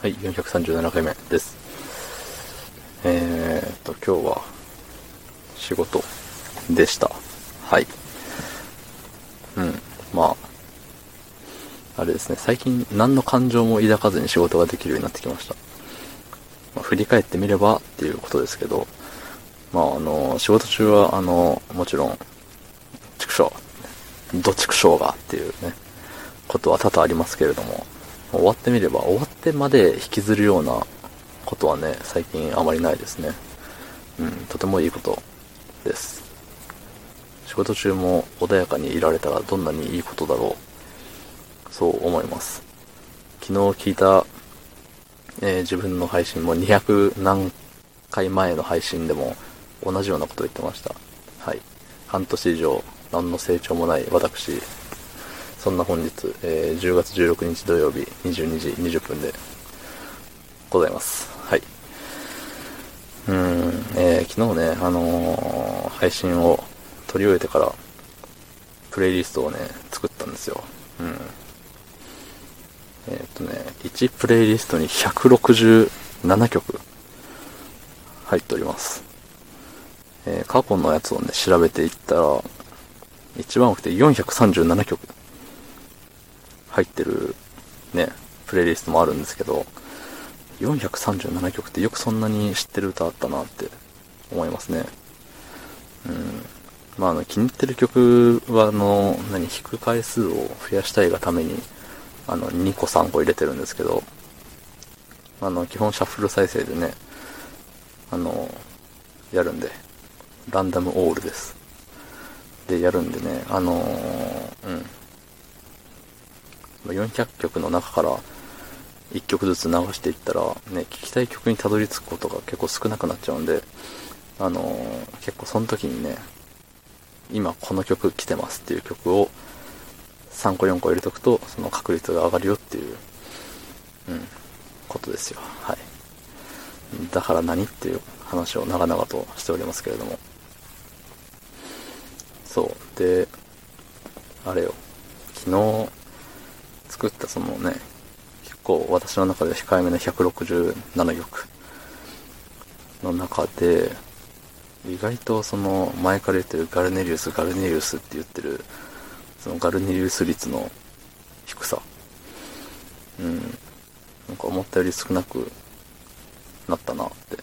はい、437回目です。えーっと、今日は仕事でした。はい。うん、まあ、あれですね、最近何の感情も抱かずに仕事ができるようになってきました。まあ、振り返ってみればっていうことですけど、まあ、あの、仕事中は、あの、もちろん、畜生、ど畜生がっていうね、ことは多々ありますけれども、終わってみれば、終わてまで引きずるようなことはね、最近あまりないですね。うん、とてもいいことです。仕事中も穏やかにいられたらどんなにいいことだろう。そう思います。昨日聞いた、えー自分の配信も200何回前の配信でも同じようなことを言ってました。はい。半年以上何の成長もない私、そんな本日、えー10月16日土曜日22時20分でございます。はい。うん、えー昨日ね、あのー配信を撮り終えてから、プレイリストをね、作ったんですよ。うん。えーっとね、1プレイリストに167曲入っております。えー過去のやつをね、調べていったら、一番多くて437曲入ってるね、プレイリストもあるんですけど、437曲ってよくそんなに知ってる歌あったなって思いますね。うん。まあ、あの、気に入ってる曲は、あの、何、弾く回数を増やしたいがために、あの、2個3個入れてるんですけど、あの、基本シャッフル再生でね、あの、やるんで、ランダムオールです。で、やるんでね、あのーうん。400曲の中から1曲ずつ流していったら、ね、聞きたい曲にたどり着くことが結構少なくなっちゃうんで、あのー結構その時にね、今この曲来てますっていう曲を3個4個入れとくと、その確率が上がるよっていう、うん、ことですよ。はい。だから何っていう話を長々としておりますけれども。そう。で、あれよ。昨日作ったそのね、結構私の中で控えめな167曲の中で、意外とその前から言ってるガルネリウス、ガルネリウスって言ってる、そのガルネリウス率の低さ。うん。なんか思ったより少なくなったなって。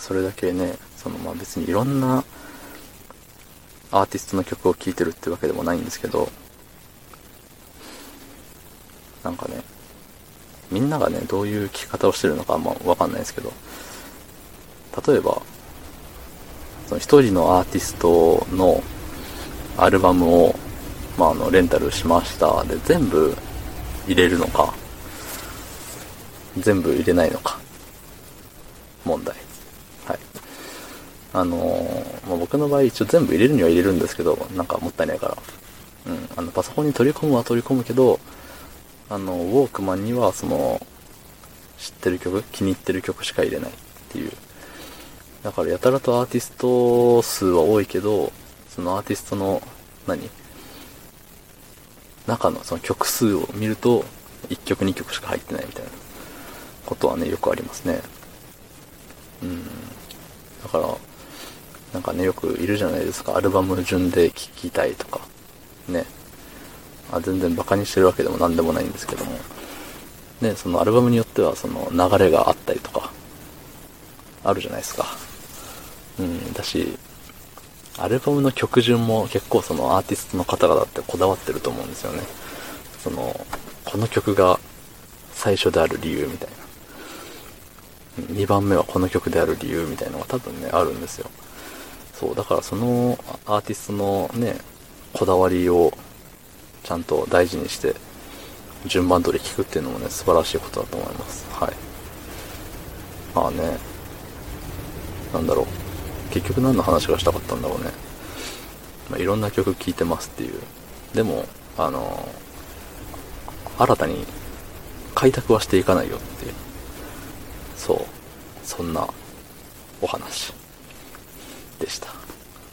それだけね、そのまあ別にいろんなアーティストの曲を聴いてるってわけでもないんですけど、なんかね、みんながね、どういう聴き方をしてるのかあんまわかんないですけど、例えば、その一人のアーティストのアルバムを、まあ、あの、レンタルしました。で、全部入れるのか、全部入れないのか、問題。はい。あのーまあ、僕の場合一応全部入れるには入れるんですけど、なんかもったいないから。うん。あの、パソコンに取り込むは取り込むけど、あの、ウォークマンにはその、知ってる曲、気に入ってる曲しか入れないっていう。だからやたらとアーティスト数は多いけど、そのアーティストの、何？中のその曲数を見ると、1曲2曲しか入ってないみたいなことはね、よくありますね。うん。だから、なんかね、よくいるじゃないですか。アルバム順で聴きたいとか。ね。あ全然バカにしてるわけでも何でもないんですけども。ね、そのアルバムによっては、その流れがあったりとか、あるじゃないですか。うん、だし、アルバムの曲順も結構そのアーティストの方々ってこだわってると思うんですよね。その、この曲が最初である理由みたいな。2番目はこの曲である理由みたいなのが多分ね、あるんですよ。そう、だからそのアーティストのね、こだわりをちゃんと大事にして、順番通り聴くっていうのもね、素晴らしいことだと思います。はい。まあね、なんだろう。結局何の話がしたかったんだろうね。まあ、いろんな曲聴いてますっていう。でも、あの、新たに開拓はしていかないよっていう。そう。そんなお話でした。